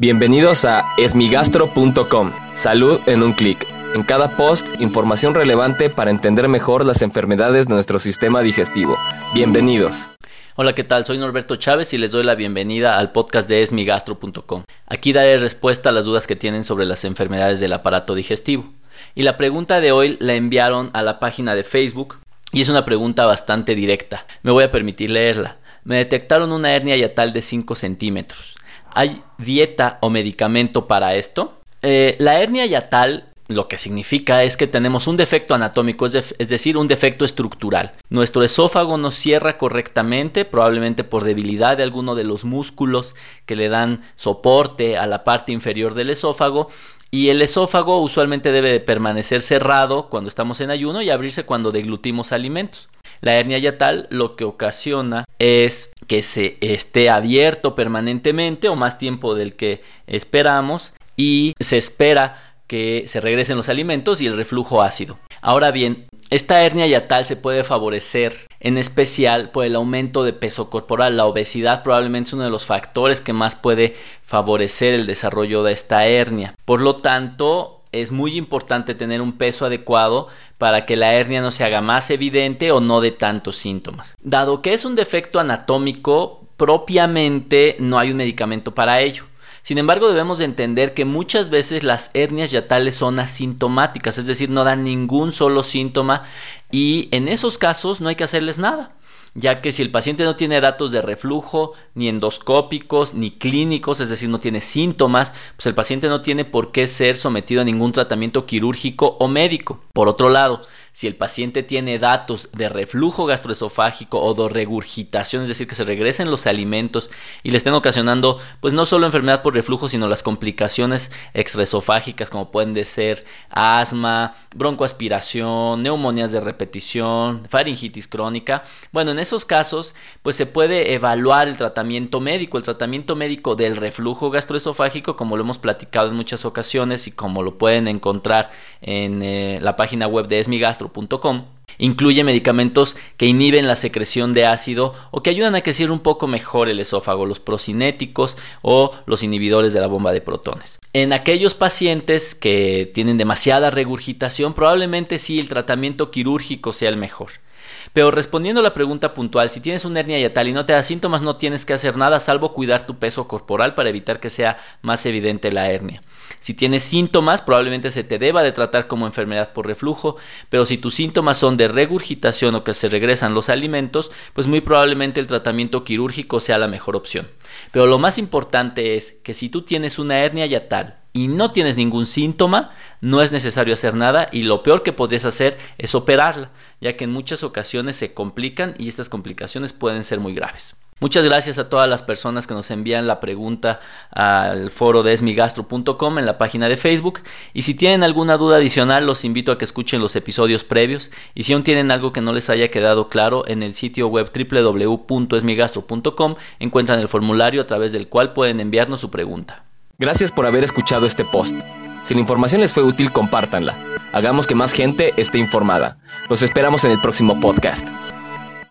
Bienvenidos a esmigastro.com. Salud en un clic. En cada post, información relevante para entender mejor las enfermedades de nuestro sistema digestivo. Bienvenidos. Hola, ¿qué tal? Soy Norberto Chávez y les doy la bienvenida al podcast de esmigastro.com. Aquí daré respuesta a las dudas que tienen sobre las enfermedades del aparato digestivo. Y la pregunta de hoy la enviaron a la página de Facebook y es una pregunta bastante directa. Me voy a permitir leerla. Me detectaron una hernia yatal de 5 centímetros. ¿Hay dieta o medicamento para esto? Eh, la hernia yatal lo que significa es que tenemos un defecto anatómico, es, decir, un defecto estructural. Nuestro esófago no cierra correctamente, probablemente por debilidad de alguno de los músculos que le dan soporte a la parte inferior del esófago. Y el esófago usualmente debe de permanecer cerrado cuando estamos en ayuno y abrirse cuando deglutimos alimentos. La hernia yatal lo que ocasiona es que se esté abierto permanentemente o más tiempo del que esperamos y se espera que se regresen los alimentos y el reflujo ácido. Ahora bien, esta hernia yatal se puede favorecer en especial por el aumento de peso corporal. La obesidad probablemente es uno de los factores que más puede favorecer el desarrollo de esta hernia. Por lo tanto, es muy importante tener un peso adecuado para que la hernia no se haga más evidente o no de tantos síntomas. Dado que es un defecto anatómico, propiamente no hay un medicamento para ello. Sin embargo, debemos de entender que muchas veces las hernias yatales son asintomáticas, es decir, no dan ningún solo síntoma y en esos casos no hay que hacerles nada ya que si el paciente no tiene datos de reflujo, ni endoscópicos, ni clínicos, es decir, no tiene síntomas, pues el paciente no tiene por qué ser sometido a ningún tratamiento quirúrgico o médico. Por otro lado, si el paciente tiene datos de reflujo gastroesofágico o de regurgitación, es decir, que se regresen los alimentos y le estén ocasionando, pues no solo enfermedad por reflujo, sino las complicaciones extraesofágicas como pueden ser asma, broncoaspiración, neumonías de repetición, faringitis crónica. Bueno, en esos casos, pues se puede evaluar el tratamiento médico, el tratamiento médico del reflujo gastroesofágico, como lo hemos platicado en muchas ocasiones y como lo pueden encontrar en eh, la página web de Esmigastro Incluye medicamentos que inhiben la secreción de ácido o que ayudan a cierre un poco mejor el esófago, los procinéticos o los inhibidores de la bomba de protones. En aquellos pacientes que tienen demasiada regurgitación, probablemente sí el tratamiento quirúrgico sea el mejor. Pero respondiendo a la pregunta puntual, si tienes una hernia yatal y no te da síntomas, no tienes que hacer nada salvo cuidar tu peso corporal para evitar que sea más evidente la hernia. Si tienes síntomas, probablemente se te deba de tratar como enfermedad por reflujo, pero si tus síntomas son de regurgitación o que se regresan los alimentos, pues muy probablemente el tratamiento quirúrgico sea la mejor opción. Pero lo más importante es que si tú tienes una hernia yatal y no tienes ningún síntoma, no es necesario hacer nada y lo peor que podrías hacer es operarla, ya que en muchas ocasiones se complican y estas complicaciones pueden ser muy graves. Muchas gracias a todas las personas que nos envían la pregunta al foro de esmigastro.com en la página de Facebook. Y si tienen alguna duda adicional, los invito a que escuchen los episodios previos. Y si aún tienen algo que no les haya quedado claro, en el sitio web www.esmigastro.com encuentran el formulario a través del cual pueden enviarnos su pregunta. Gracias por haber escuchado este post. Si la información les fue útil, compártanla. Hagamos que más gente esté informada. Los esperamos en el próximo podcast.